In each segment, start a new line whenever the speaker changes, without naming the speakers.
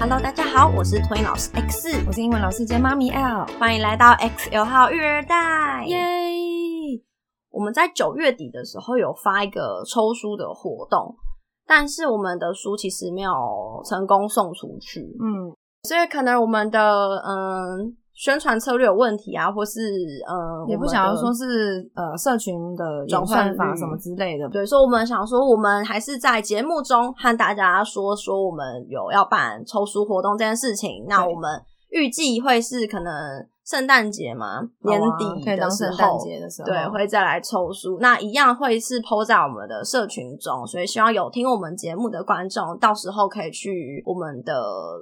Hello，大家好，我是托音老师 X，
我是英文老师兼妈咪 L，
欢迎来到 XL 号育儿袋，
耶！
我们在九月底的时候有发一个抽书的活动，但是我们的书其实没有成功送出去，
嗯，
所以可能我们的嗯宣传策略有问题啊，或是呃
也不想要说是呃社群的转换法什么之类的，
对，所以我们想说，我们还是在节目中和大家说说我们有要办抽书活动这件事情。那我们预计会是可能。圣诞节嘛，年底
可以当圣诞节的时候，
对，会再来抽书。那一样会是 PO 在我们的社群中，所以希望有听我们节目的观众，到时候可以去我们的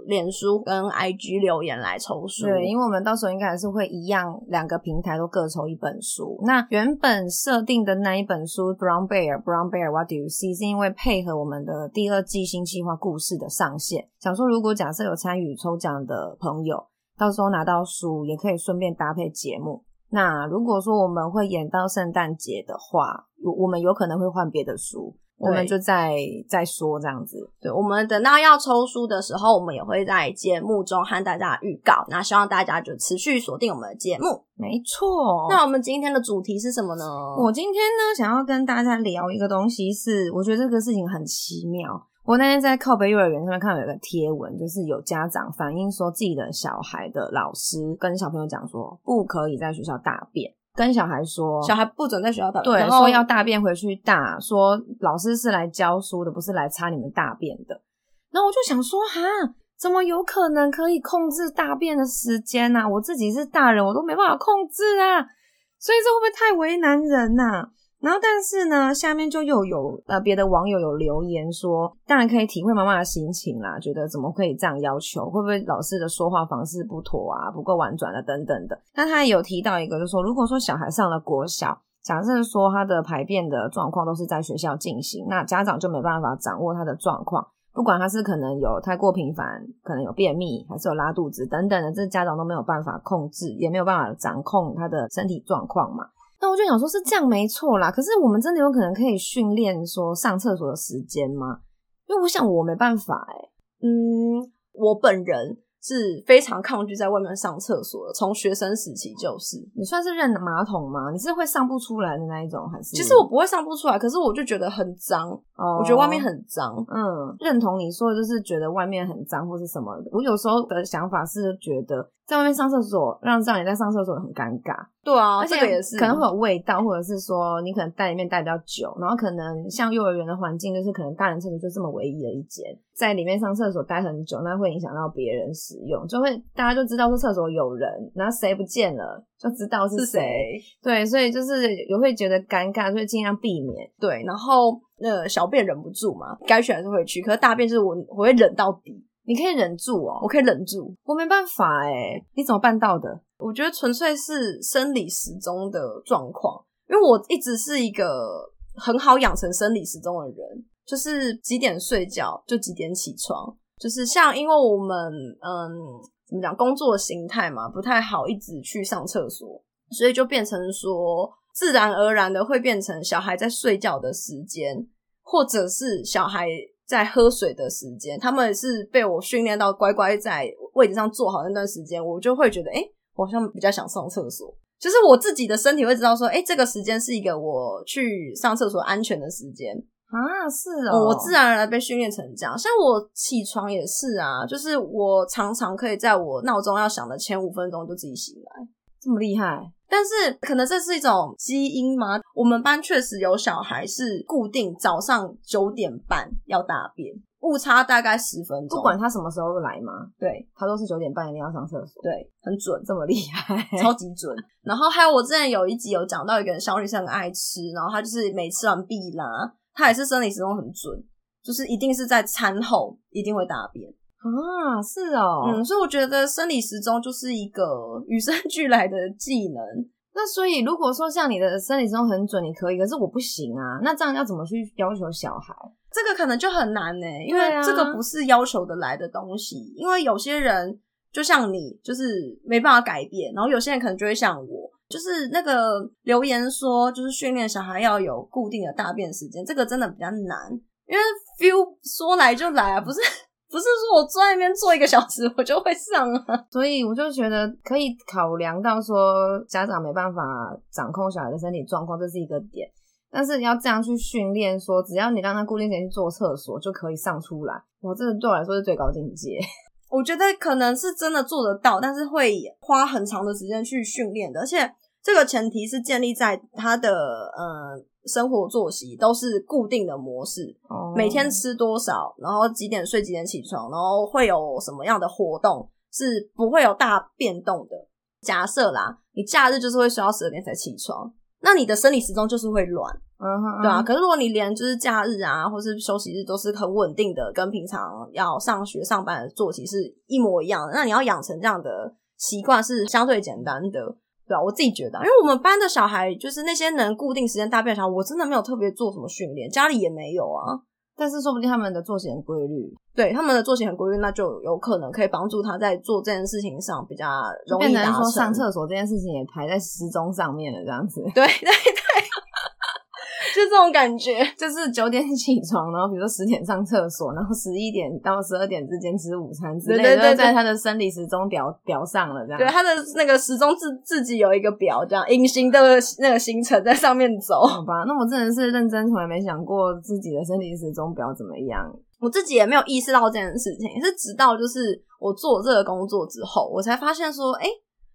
脸书跟 IG 留言来抽书。
对，因为我们到时候应该还是会一样，两个平台都各抽一本书。那原本设定的那一本书《Brown Bear》，《Brown Bear What Do You See》是因为配合我们的第二季新计划故事的上线，想说如果假设有参与抽奖的朋友。到时候拿到书也可以顺便搭配节目。那如果说我们会演到圣诞节的话，我我们有可能会换别的书，我们就再再说这样子。
对，我们等到要抽书的时候，我们也会在节目中和大家预告。那希望大家就持续锁定我们的节目。
没错。
那我们今天的主题是什么呢？
我今天呢，想要跟大家聊一个东西，是我觉得这个事情很奇妙。我那天在靠北幼儿园上面看到有个贴文，就是有家长反映说自己的小孩的老师跟小朋友讲说，不可以在学校大便，跟小孩说，
小孩不准在学校大便，
对，说要大便回去大，说老师是来教书的，不是来擦你们大便的。然后我就想说，哈，怎么有可能可以控制大便的时间呢？我自己是大人，我都没办法控制啊，所以这会不会太为难人呐？然后，但是呢，下面就又有呃别的网友有留言说，当然可以体会妈妈的心情啦，觉得怎么可以这样要求？会不会老师的说话方式不妥啊，不够婉转的等等的？那他也有提到一个，就是说，如果说小孩上了国小，假设说他的排便的状况都是在学校进行，那家长就没办法掌握他的状况，不管他是可能有太过频繁，可能有便秘，还是有拉肚子等等的，这家长都没有办法控制，也没有办法掌控他的身体状况嘛。就想说，是这样没错啦。可是我们真的有可能可以训练说上厕所的时间吗？因为我想我没办法哎。
嗯，我本人。是非常抗拒在外面上厕所的，从学生时期就是。
你算是认马桶吗？你是会上不出来的那一种，还是？
其实我不会上不出来，可是我就觉得很脏。哦，我觉得外面很脏。
嗯，认同你说的，就是觉得外面很脏或是什么。我有时候的想法是觉得在外面上厕所，让让你在上厕所很尴尬。
对啊，
而且
也是
可能会有味道，或者是说你可能在里面待比较久，然后可能像幼儿园的环境，就是可能大人厕所就这么唯一的一间，在里面上厕所待很久，那会影响到别人使用，就会大家就知道说厕所有人，然后谁不见了就知道是谁，对，所以就是也会觉得尴尬，所以尽量避免。
对，然后呃小便忍不住嘛，该去还是会去，可是大便就是我我会忍到底。
你可以忍住哦，
我可以忍住，
我没办法哎，你怎么办到的？
我觉得纯粹是生理时钟的状况，因为我一直是一个很好养成生理时钟的人，就是几点睡觉就几点起床，就是像因为我们嗯怎么讲工作形态嘛，不太好一直去上厕所，所以就变成说自然而然的会变成小孩在睡觉的时间，或者是小孩。在喝水的时间，他们是被我训练到乖乖在位置上坐好那段时间，我就会觉得，哎，我好像比较想上厕所。就是我自己的身体会知道说，哎，这个时间是一个我去上厕所安全的时间
啊。是哦，
我自然而然被训练成这样。像我起床也是啊，就是我常常可以在我闹钟要响的前五分钟就自己醒来，
这么厉害。
但是可能这是一种基因吗？我们班确实有小孩是固定早上九点半要大便，误差大概十分钟，
不管他什么时候来嘛，
对
他都是九点半一定要上厕所，
对，很准，
这么厉害，
超级准。然后还有我之前有一集有讲到一个小女生很爱吃，然后她就是每吃完必拉，她也是生理时钟很准，就是一定是在餐后一定会大便。
啊，是哦，
嗯，所以我觉得生理时钟就是一个与生俱来的技能。
那所以如果说像你的生理时钟很准，你可以，可是我不行啊。那这样要怎么去要求小孩？
这个可能就很难呢，因为这个不是要求的来的东西。因为有些人就像你，就是没办法改变，然后有些人可能就会像我，就是那个留言说，就是训练小孩要有固定的大便时间，这个真的比较难，因为 feel 说来就来啊，不是。不是说我坐在那边坐一个小时我就会上啊。
所以我就觉得可以考量到说家长没办法掌控小孩的身体状况，这是一个点。但是你要这样去训练，说只要你让他固定时间去做厕所就可以上出来，我这对我来说是最高境界。
我觉得可能是真的做得到，但是会花很长的时间去训练的，而且这个前提是建立在他的呃生活作息都是固定的模式，
哦
每天吃多少，然后几点睡几点起床，然后会有什么样的活动是不会有大变动的。假设啦，你假日就是会睡到十二点才起床，那你的生理时钟就是会乱。对啊，可是如果你连就是假日啊，或是休息日都是很稳定的，跟平常要上学上班的作息是一模一样的，那你要养成这样的习惯是相对简单的，对啊，我自己觉得啊，因为我们班的小孩就是那些能固定时间大便的小孩，我真的没有特别做什么训练，家里也没有啊。
但是说不定他们的作息很规律，
对他们的作息很规律，那就有可能可以帮助他在做这件事情上比较容易达成。
说上厕所这件事情也排在时钟上面了，这样子。
对 对对，就这种感觉。
就是九点起床，然后比如说十点上厕所，然后十一点到十二点之间吃午餐之类的，
对对对
都在他的生理时钟表表上了，这样。
对，他的那个时钟自自己有一个表，这样隐形的那个行程在上面走。
好吧，那我真的是认真，从来没想过自己的生理时钟表怎么样。
我自己也没有意识到这件事情，是直到就是我做这个工作之后，我才发现说，哎、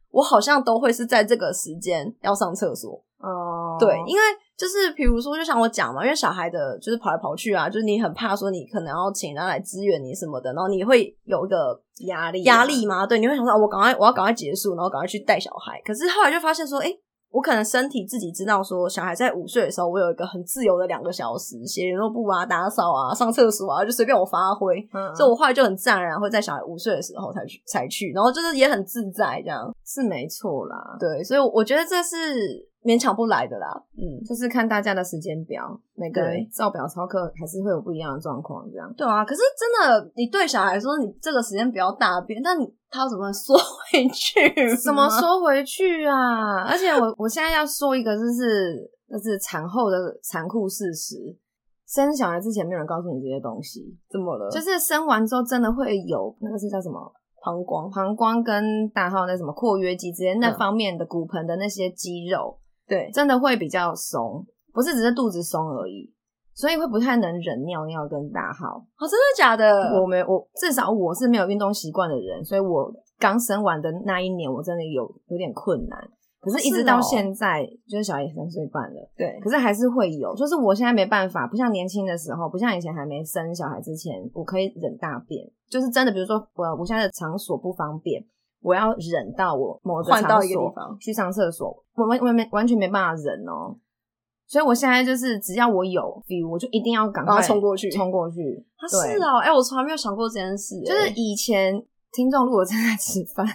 我好像都会是在这个时间要上厕所。
哦、
对，因为就是比如说，就像我讲嘛，因为小孩的就是跑来跑去啊，就是你很怕说你可能要请人来支援你什么的，然后你会有一个
压力
压力吗？对，你会想说，啊我赶快我要赶快结束，然后赶快去带小孩。可是后来就发现说，哎、我可能身体自己知道说，小孩在午睡的时候，我有一个很自由的两个小时，写联络簿啊、打扫啊、上厕所啊，就随便我发挥。
嗯，
所以我后来就很自然而然会在小孩午睡的时候才去才去，然后就是也很自在这样。
是没错啦。
对，所以我觉得这是勉强不来的啦。嗯，
就是看大家的时间表，每个人照表操课还是会有不一样的状况，这样。
对啊。可是真的，你对小孩说你这个时间不要大便，但你他要怎么缩回去？
怎么？说回去啊？而且我 我现在要说一个，就是就是产后的残酷事实。生小孩之前没有人告诉你这些东西，
怎么了？
就是生完之后真的会有那个是叫什么
膀胱。
膀胱跟大号那什么括约肌之间那
嗯
方面的骨盆的那些肌肉，
对，
真的会比较松，不是只是肚子松而已，所以会不太能忍尿尿跟大号。
哦，真的假的？
我没我至少我是没有运动习惯的人，所以我刚生完的那一年，我真的有有点困难。可是，一直到
是哦
现在，就是小孩也三岁半了，
对
可是还是会有。就是我现在没办法，不像年轻的时候，不像以前还没生小孩之前，我可以忍大便，就是真的，比如说我我现在的场所不方便，我要忍到我某个场
换到一个
所
地方。
去上厕所，我完完没完全没办法忍哦。所以我现在就是只要我有 feel，我就一定要赶快
冲过去。
冲过去。他
是哦，哎、我从来没有想过这件事、
就是
哎。
以前听众如果正在吃饭，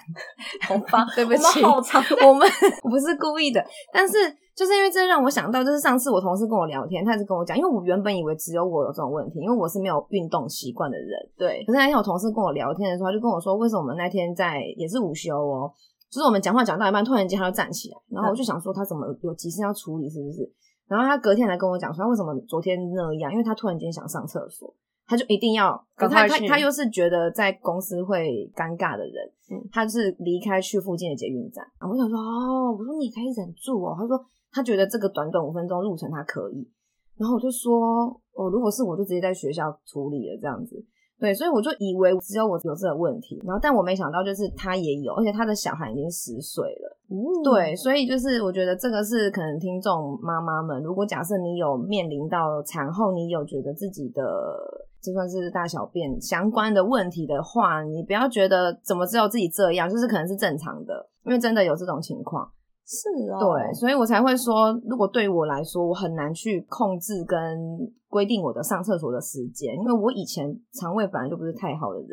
好吧，
对不起，
我们
我们 不是故意的，但是就是因为这让我想到，就是上次我同事跟我聊天，他也是跟我讲，因为我原本以为只有我有这种问题，因为我是没有运动习惯的人。
对
可是那天我同事跟我聊天的时候，他就跟我说，为什么我们那天在也是午休哦，就是我们讲话讲到一半，突然间他就站起来，然后我就想说他怎么有急事要处理，是不是？然后他隔天来跟我讲说，他为什么昨天那样，因为他突然间想上厕所。他就一定要，可是他他他又是觉得在公司会尴尬的人，
嗯
他是离开去附近的捷运站。然后我想说，哦，我说你可以忍住哦。他说他觉得这个短短五分钟路程他可以。然后我就说，哦，如果是我就直接在学校处理了这样子。对，所以我就以为只有我有这个问题，然后但我没想到就是他也有，而且他的小孩已经十岁了。对，所以就是我觉得这个是可能听众妈妈们，如果假设你有面临到产后，你有觉得自己的就算是大小便相关的问题的话，你不要觉得怎么只有自己这样，就是可能是正常的，因为真的有这种情况。
是哦，
对，所以我才会说，如果对于我来说，我很难去控制跟规定我的上厕所的时间，因为我以前肠胃本来就不是太好的人，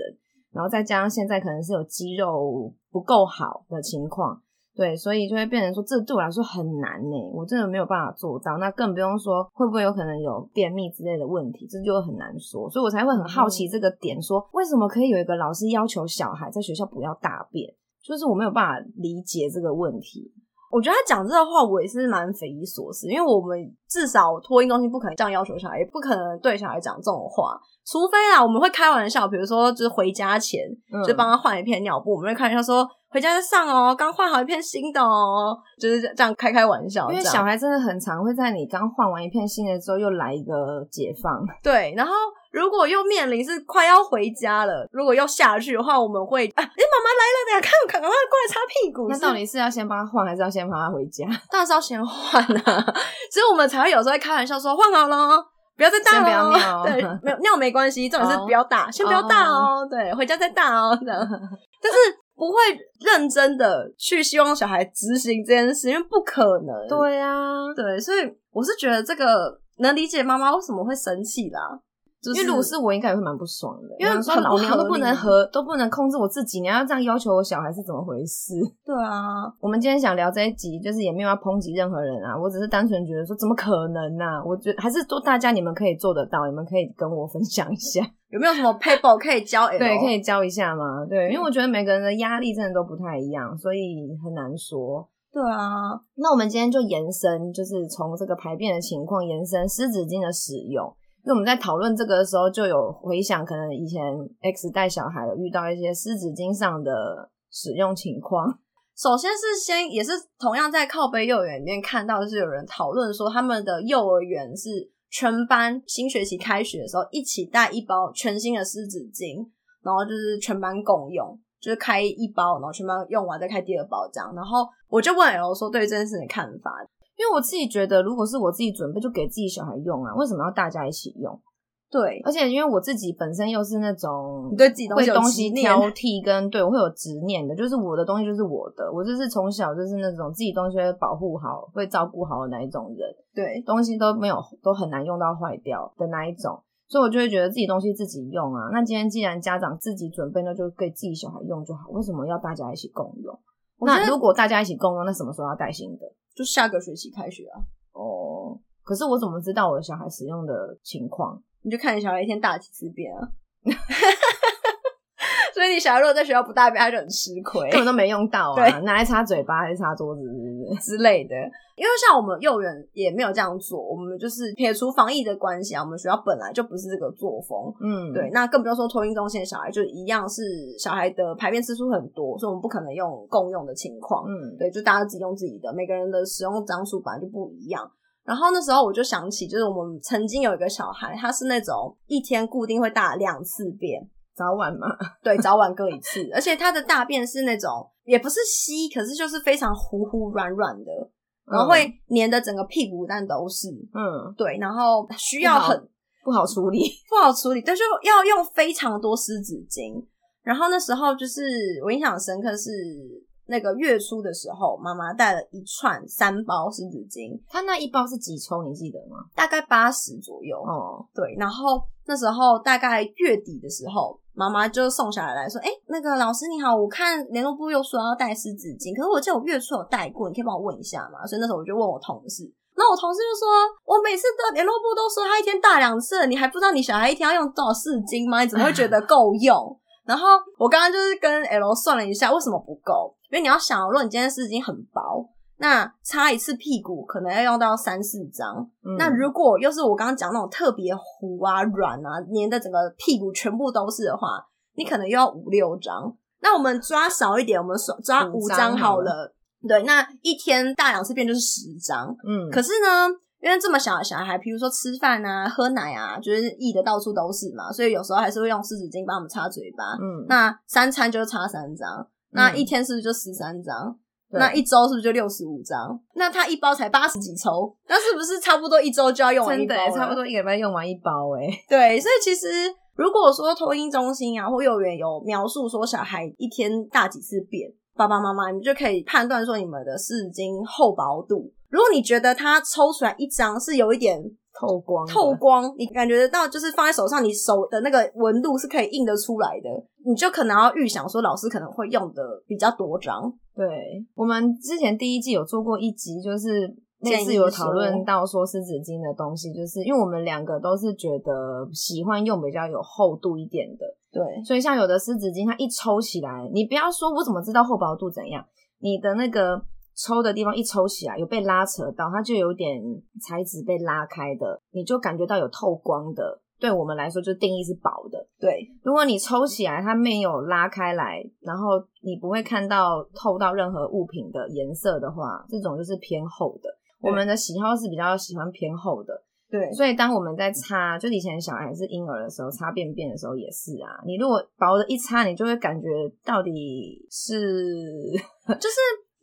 然后再加上现在可能是有肌肉不够好的情况，对，所以就会变成说，这对我来说很难呢，我真的没有办法做到，那更不用说会不会有可能有便秘之类的问题，这就很难说，所以我才会很好奇这个点，说为什么可以有一个老师要求小孩在学校不要大便，就是我没有办法理解这个问题。
我觉得他讲这个话，我也是蛮匪夷所思，因为我们至少托婴中心不可能这样要求小孩，也不可能对小孩讲这种话。除非啊，我们会开玩笑，比如说就是回家前，
嗯。
就帮他换一片尿布，我们会开玩笑说回家再上哦，刚换好一片新的哦，就是这样开开玩笑。
因为小孩真的很常会在你刚换完一片新的之后，又来一个解放。
对，然后如果又面临是快要回家了，如果要下去的话，我们会啊，哎、妈妈来了，等一下看赶快过来擦屁股。
那到底是要先帮他换，还是要先帮他回家？
当然是要先换啊，所以我们才会有时候会开玩笑说换好了哦，不要再大了哦，
先不要尿哦
对，没有尿没关系，重点是
哦
不要大，先不要大哦，对，回家再大哦，这样，但是不会认真的去希望小孩执行这件事，因为不可能，
对啊，
对，所以我是觉得这个能理解妈妈为什么会生气啦，就是
因为如果是我，应该也会蛮不爽的。
因为
说老娘都不能和都不能控制我自己，你要这样要求我小孩是怎么回事？
对啊，
我们今天想聊这一集，就是也没有要抨击任何人啊，我只是单纯觉得说，怎么可能呢、啊？我觉得还是做大家你们可以做得到，你们可以跟我分享一下，
有没有什么 paper 可以教
对，可以教一下吗？对，因为我觉得每个人的压力真的都不太一样，所以很难说。
对啊，
那我们今天就延伸，就是从这个排便的情况延伸湿纸巾的使用。因为我们在讨论这个的时候，就有回想，可能以前 X 带小孩有遇到一些湿纸巾上的使用情况。
首先是先也是同样在靠背幼儿园里面看到，就是有人讨论说他们的幼儿园是全班新学期开学的时候一起带一包全新的湿纸巾，然后就是全班共用，就是开一包，然后全班用完再开第二包这样。然后我就问 L 说对这件事的看法，
因为我自己觉得，如果是我自己准备，就给自己小孩用啊，为什么要大家一起用？
对，
而且因为我自己本身又是那种
你对自己东西有
会东西挑剔跟对我会有执念的，就是我的东西就是我的，我就是从小就是那种自己东西会保护好、会照顾好的那一种人。
对
东西都没有都很难用到坏掉的那一种，所以我就会觉得自己东西自己用啊。那今天既然家长自己准备，那就给自己小孩用就好，为什么要大家一起共用？那如果大家一起共用，那什么时候要带新的？
就下个学期开学啊，
哦，可是我怎么知道我的小孩使用的情况？
你就看你小孩一天大几次便啊。所以你小孩如果在学校不大便，他就很吃亏。
根本都没用到
对
啊，拿来擦嘴巴还是擦桌子？
之类的。因为像我们幼儿园也没有这样做，我们就是撇除防疫的关系啊，我们学校本来就不是这个作风。
嗯，
对，那更不用说托婴中心的小孩，就一样是小孩的排便次数很多，所以我们不可能用共用的情况。
嗯，
对，就大家自己用自己的，每个人的使用张数本来就不一样。然后那时候我就想起，就是我们曾经有一个小孩，他是那种一天固定会大两次便，
早晚嘛，
对，早晚各一次，而且他的大便是那种也不是稀，可是就是非常糊糊软软的，然后会粘的整个屁股蛋都是，
嗯。
对，然后需要很
不好处理，
不好处理，但就要用非常多湿纸巾。然后那时候就是我印象深刻是那个月初的时候，妈妈带了一串三包湿纸巾，
她那一包是几抽？你记得吗？
大概八十左右。
哦，
对，然后那时候大概月底的时候，妈妈就送小孩来说：“哎、那个老师你好，我看联络部又说要带湿纸巾，可是我记得我月初有带过，你可以帮我问一下吗？”所以那时候我就问我同事，那我同事就说：“我每次的联络部都说他一天大两次，你还不知道你小孩一天要用多少湿巾吗？你怎么会觉得够用？”然后我刚刚就是跟 L 算了一下，为什么不够？因为你要想哦，如果你今天湿纸巾很薄，那擦一次屁股可能要用到三四张，
嗯
那如果又是我刚刚讲那种特别糊啊、软啊、粘的整个屁股全部都是的话，你可能又要五六张。那我们抓少一点，我们抓抓五
五张
张好
好
了。对，那一天大两次便就是十张。
嗯，
可是呢，因为这么小的小孩，比如说吃饭啊、喝奶啊，就是溢的到处都是嘛，所以有时候还是会用湿纸巾帮我们擦嘴巴。
嗯，
那三餐就擦三张，那一天是不是就十三张？那一周是不是就六十五张？那他一包才八十几抽，那是不是差不多一周就要用完一
真的？差不多一个礼拜用完一包哎。
对，所以其实如果说托婴中心啊或幼儿园有描述说小孩一天大几次便，爸爸妈妈你们就可以判断说你们的湿纸巾厚薄度。如果你觉得它抽出来一张是有一点
透光
透光，你感觉得到，就是放在手上，你手的那个纹路是可以印得出来的，你就可能要预想说老师可能会用的比较多张。
对，我们之前第一季有做过一集，就是类
建议
似有讨
说
论到说湿纸巾的东西，就是因为我们两个都是觉得喜欢用比较有厚度一点的，
对，
所以像有的湿纸巾，它一抽起来，你不要说我怎么知道厚薄度怎样，你的那个抽的地方一抽起来有被拉扯到，它就有点材质被拉开的，你就感觉到有透光的。对我们来说，就定义是薄的。
对，
如果你抽起来它没有拉开来，然后你不会看到透到任何物品的颜色的话，这种就是偏厚的。我们的喜好是比较喜欢偏厚的。
对，
所以当我们在擦，就以前小孩是婴儿的时候擦便便的时候也是啊。你如果薄的一擦，你就会感觉到底是
就是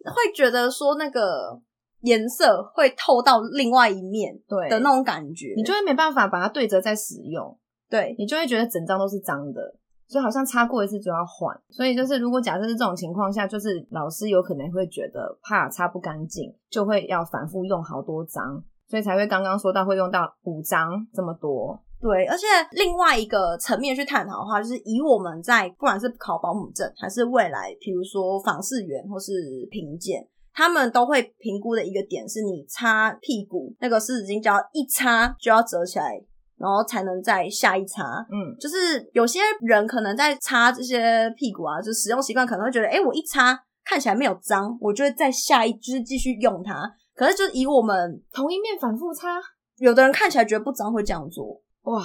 会觉得说那个颜色会透到另外一面
对。
的那种感觉，
你就会没办法把它对折再使用，
对。
你就会觉得整张都是脏的，所以好像擦过一次就要换。所以就是如果假设是这种情况下，就是老师有可能会觉得怕擦不干净，就会要反复用好多张。所以才会刚刚说到会用到五张这么多，
对，而且另外一个层面去探讨的话，就是以我们在不管是考保姆证，还是未来，比如说访视员或是评鉴，他们都会评估的一个点是，你擦屁股那个湿纸巾，只要一擦就要折起来，然后才能再下一擦。
嗯，
就是有些人可能在擦这些屁股啊，就使用习惯可能会觉得，哎，我一擦看起来没有脏，我就会再下一，就是继续用它。可是，就以我们
同一面反复擦，
有的人看起来觉得不脏，会这样做。
哇，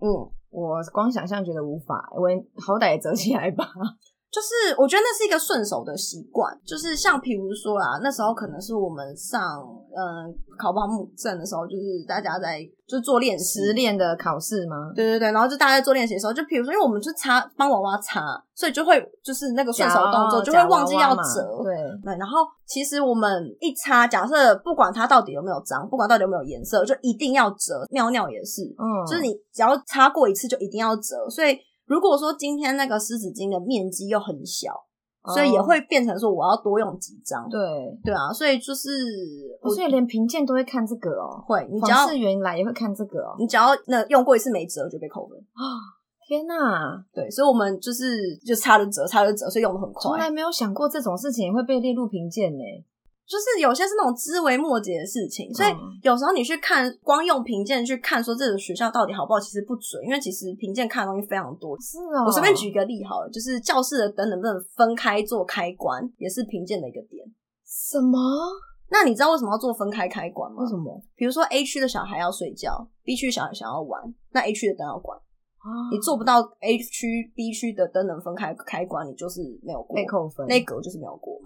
嗯，
我光想象觉得无法，我好歹也折起来吧。
就是我觉得那是一个顺手的习惯，就是像比如说啦，那时候可能是我们上嗯考保姆证的时候，就是大家在就做练习
实练的考试吗？
对对对，然后就大家在做练习的时候，就比如说，因为我们就擦帮娃娃擦，所以就会就是那个顺手动作就会忘记要折，
对
对。然后其实我们一擦，假设不管它到底有没有脏，不管到底有没有颜色，就一定要折。尿尿也是，
嗯，
就是你只要擦过一次就一定要折，所以。如果说今天那个湿纸巾的面积又很小，所以也会变成说我要多用几张。
对
对啊，所以就是
所以连评鉴都会看这个哦。
会，你只要
是原来也会看这个哦。
你只要那用过一次没折就被扣分
啊！天哪，
对，所以我们就是就差了折，差了折，所以用的很快。
从来没有想过这种事情也会被列入评鉴呢。
就是有些是那种枝微末节的事情，所以有时候你去看，光用评鉴去看说这个学校到底好不好，其实不准，因为其实评鉴看的东西非常多。
是啊，
我随便举一个例好了，就是教室的灯能不能分开做开关，也是评鉴的一个点。
什么？
那你知道为什么要做分开开关吗？
为什么？
比如说 A 区的小孩要睡觉，B 区小孩想要玩，那 A 区的灯要关。你做不到 A 区、B 区的灯能分开开关，你就是没有过，
被扣分。
那格就是没有过。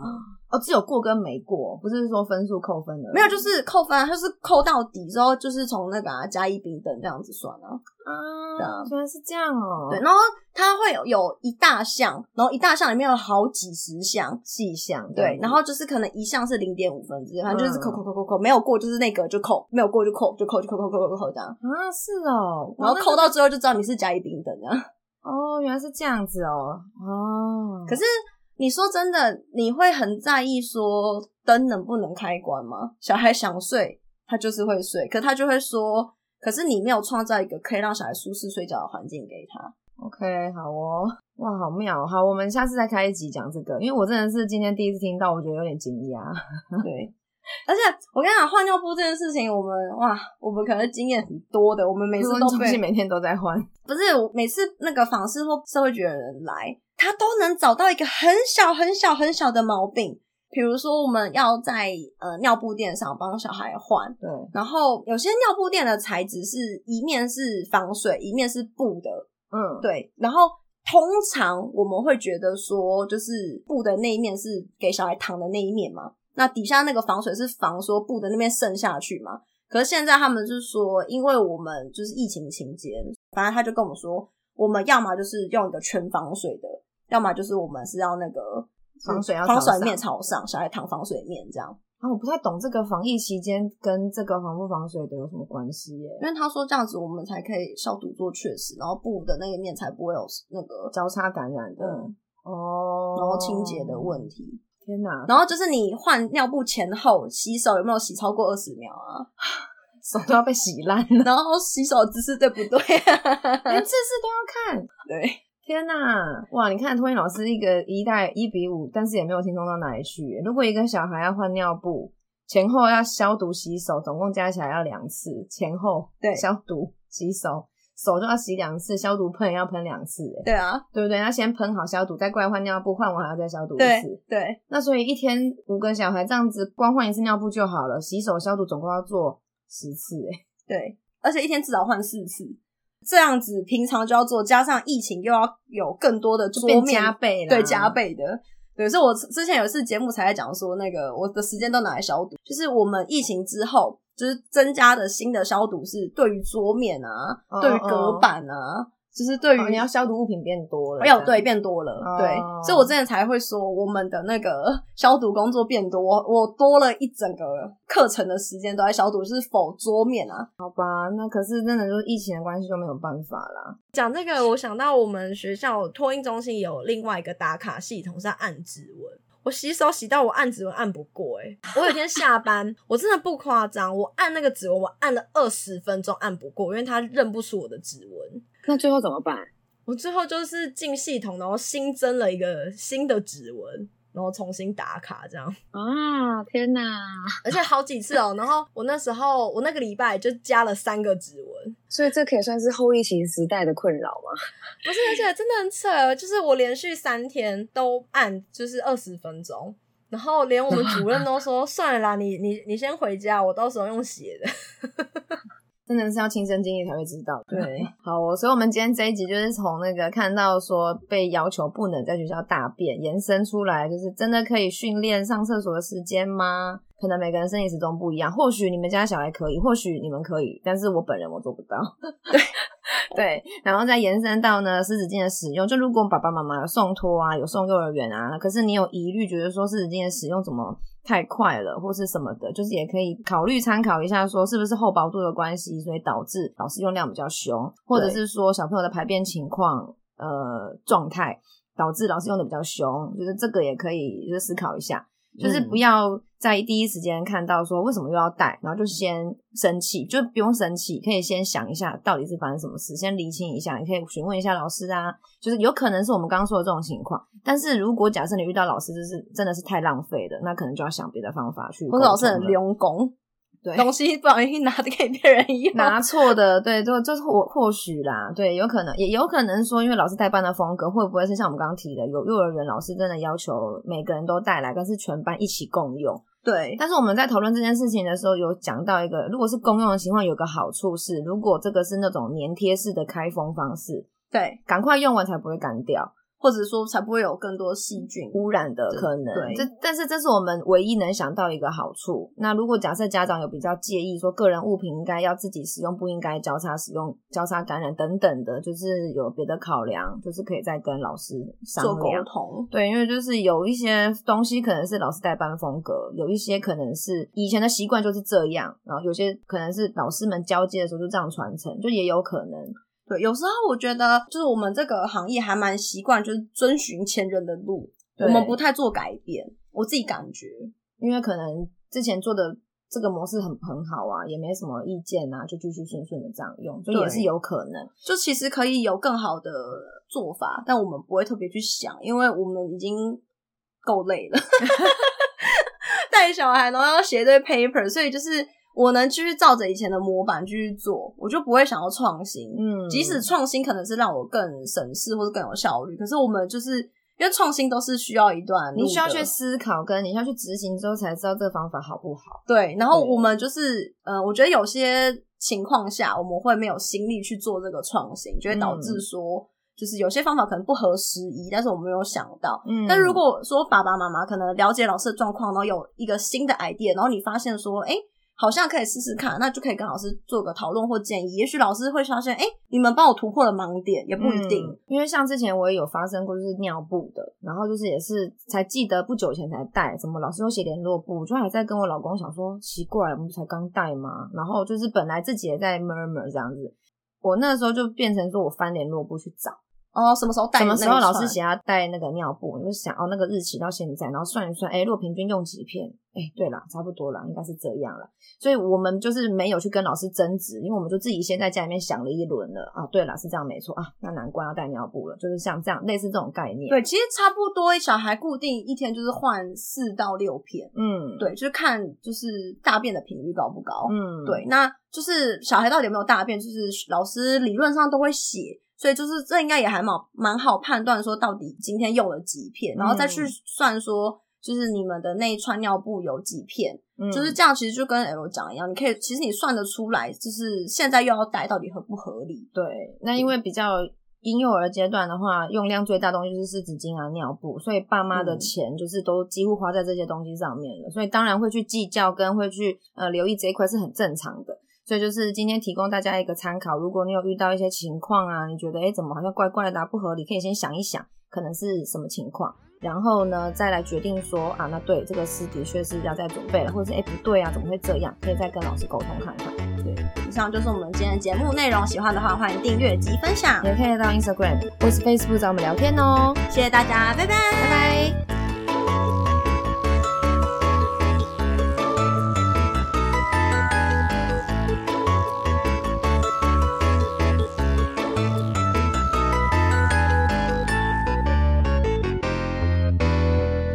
哦，只有过跟没过，不是说分数扣分的。
没有，就是扣分，就是扣到底之后，就是从那个加一丙等这样子算啊。
啊，原来是这样哦。
对，然后它会有有一大项，然后一大项里面有好几十项
细项。
对，然后就是可能一项是零点五分之，反正就是扣扣扣扣扣，没有过就是那个就扣，没有过就扣，就扣就扣扣扣扣扣这样。
啊，是哦。
然后扣到最后就知道你是甲乙丙等这样。
哦，原来是这样子哦。哦，
可是你说真的，你会很在意说灯能不能开关吗？小孩想睡，他就是会睡，可他就会说。可是你没有创造一个可以让小孩舒适睡觉的环境给他。
OK，好哦，哇，好妙，好，我们下次再开一集讲这个，因为我真的是今天第一次听到，我觉得有点惊讶。
对，而且我跟你讲，换尿布这件事情，我们哇，我们可能经验很多的，我们每次都被
每天都在换，
不是每次那个访视或社会局的人来，他都能找到一个很小很小很小的毛病。比如说，我们要在呃尿布垫上帮小孩换，
对。
然后有些尿布垫的材质是一面是防水，一面是布的，
嗯，
对。然后通常我们会觉得说，就是布的那一面是给小孩躺的那一面嘛，那底下那个防水是防说布的那边渗下去嘛。可是现在他们就说，因为我们就是疫情期间，反正他就跟我们说，我们要么就是用一个全防水的，要么就是我们是要那个。
防水要
防水面朝上，小孩躺防水面这样。
啊，我不太懂这个防疫期间跟这个防不防水的有什么关系耶？
因为他说这样子我们才可以消毒做确实，然后布的那个面才不会有那个
交叉感染的哦，
然后清洁的问题。
天哪！
然后就是你换尿布前后洗手有没有洗超过二十秒啊？
手都要被洗烂，
然后洗手姿势对不对？
连姿势都要看，
对。
天呐，哇！你看托尼老师一个一代一比五，但是也没有轻松到哪里去。如果一个小孩要换尿布，前后要消毒洗手，总共加起来要两次，前后
对
消毒洗手手就要洗两次，消毒喷也要喷两次，哎，
对啊，
对不对？要先喷好消毒，再过来换尿布，换完还要再消毒一
对
次。
对，
那所以一天五个小孩这样子，光换一次尿布就好了，洗手消毒总共要做十次，哎，
对，而且一天至少换四次，这样子平常就要做，加上疫情又要有更多的桌面
加倍啦
对加倍的。对，所以我之前有一次节目才在讲说，那个我的时间都拿来消毒，就是我们疫情之后，就是增加的新的消毒是对于桌面啊，
哦
对于隔板啊，就是对于、
哦你要消毒物品变多了，
没有对变多了，
哦
对，所以我之前才会说我们的那个 消毒工作变多，我我多了一整个课程的时间都在消毒，就是否桌面啊，
好吧？那可是真的就是疫情的关系就没有办法啦。
讲这个，我想到我们学校托运中心有另外一个打卡系统是按指纹。我洗手洗到我按指纹按不过、欸，我有一天下班，我真的不夸张，我按那个指纹，我按了二十分钟按不过，因为他认不出我的指纹。
那最后怎么办？
我最后就是进系统，然后新增了一个新的指纹，然后重新打卡这样。
啊！天哪！
而且好几次哦、然后我那时候我那个礼拜就加了三个指纹，
所以这可以算是后疫情时代的困扰吗？
不是，而且真的很扯，就是我连续三天都按就是二十分钟，然后连我们主任都说 算了啦，你你你先回家，我到时候用写的。
真的是要亲身经历才会知道。对，好，我所以我们今天这一集就是从那个看到说被要求不能在学校大便，延伸出来，就是真的可以训练上厕所的时间吗？可能每个人生理时钟不一样，或许你们家小孩可以，或许你们可以，但是我本人我做不到。对 对，然后再延伸到呢湿纸巾的使用，就如果爸爸妈妈有送托啊，有送幼儿园啊，可是你有疑虑，觉得说湿纸巾的使用怎么太快了，或是什么的，就是也可以考虑参考一下，说是不是厚薄度的关系，所以导致老师用量比较凶，或者是说小朋友的排便情况呃状态导致老师用的比较凶，就是这个也可以就是思考一下。就是不要在第一时间看到说为什么又要带，然后就先生气，就不用生气，可以先想一下到底是发生什么事，先厘清一下，你可以询问一下老师啊，就是有可能是我们刚刚说的这种情况，但是如果假设你遇到老师就是真的是太浪费的，那可能就要想别的方法去
或者老师很用功，
对
东西不小心拿的给别人用，
拿错的，对，就就是或或许啦，对，有可能，也有可能说，因为老师带班的风格，会不会是像我们刚刚提的，有幼儿园老师真的要求每个人都带来，但是全班一起共用。
对
但是我们在讨论这件事情的时候，有讲到一个，如果是公用的情况，有个好处是，如果这个是那种粘贴式的开封方式，
对，
赶快用完才不会干掉。
或者说才不会有更多细菌
污染的可能。
对
这但是这是我们唯一能想到一个好处。那如果假设家长有比较介意说个人物品应该要自己使用，不应该交叉使用、交叉感染等等的，就是有别的考量，就是可以再跟老师商
做沟
量。
通，
对，因为就是有一些东西可能是老师代班风格，有一些可能是以前的习惯就是这样，然后有些可能是老师们交接的时候就这样传承，就也有可能。
对，有时候我觉得就是我们这个行业还蛮习惯，就是遵循前人的路，我们不太做改变。我自己感觉，
因为可能之前做的这个模式很很好啊，也没什么意见啊，就继续顺顺的这样用，所以也是有可能。
就其实可以有更好的做法，但我们不会特别去想，因为我们已经够累了，带小孩然后要写一堆 paper，所以就是我能继续照着以前的模板继续做，我就不会想要创新。
嗯，
即使创新可能是让我更省事或者更有效率，可是我们就是因为创新都是需要一段，
你需要去思考，跟你需要去执行之后才知道这个方法好不好。
对，然后我们就是，呃，我觉得有些情况下我们会没有心力去做这个创新，就会导致说，就是有些方法可能不合时宜，但是我们没有想到。
嗯
但如果说爸爸妈妈可能了解老师的状况，然后有一个新的 idea，然后你发现说，哎、好像可以试试看，那就可以跟老师做个讨论或建议。也许老师会发现，哎、你们帮我突破了盲点，也不一定。
嗯因为像之前我也有发生过，就是尿布的，然后就是也是才记得不久前才带，怎么老师又写联络簿，我就还在跟我老公想说，奇怪，我们才刚带嘛，然后就是本来自己也在 murmur 这样子，我那时候就变成说我翻联络簿去找。
哦，什么时候带
什？么时候老师写要带那个尿布，你就想哦那个日期到现在，然后算一算，哎，如果平均用几片，哎，对了，差不多了，应该是这样了。所以我们就是没有去跟老师争执，因为我们就自己先在家里面想了一轮了啊。对了，是这样没错啊，那难怪要带尿布了，就是像这样类似这种概念。，
对，其实差不多，小孩固定一天就是换四到六片，
嗯，，
对，就是看就是大便的频率高不高。
嗯，
对，那就是小孩到底有没有大便，就是老师理论上都会写，所以就是这应该也还蛮蛮好判断说到底今天用了几片，然后再去
嗯
算说就是你们的那一串尿布有几片，
嗯
就是这样，其实就跟 L 讲一样，你可以其实你算得出来，就是现在又要带到底合不合理。
对，那因为比较婴幼儿阶段的话，用量最大的东西就是湿纸巾啊、尿布，所以爸妈的
嗯
钱就是都几乎花在这些东西上面了，所以当然会去计较跟会去呃留意这一块是很正常的。所以就是今天提供大家一个参考，如果你有遇到一些情况啊，你觉得诶怎么好像怪怪的、啊、不合理，可以先想一想，可能是什么情况，然后呢再来决定说啊，那对这个是的确是要再准备了，或者是诶不对啊，怎么会这样，可以再跟老师沟通看看。对。
以上就是我们今天的节目内容，喜欢的话欢迎订阅及分享，
也可以到 Instagram 或是 Facebook 找我们聊天哦。
谢谢大家，拜拜，
拜拜。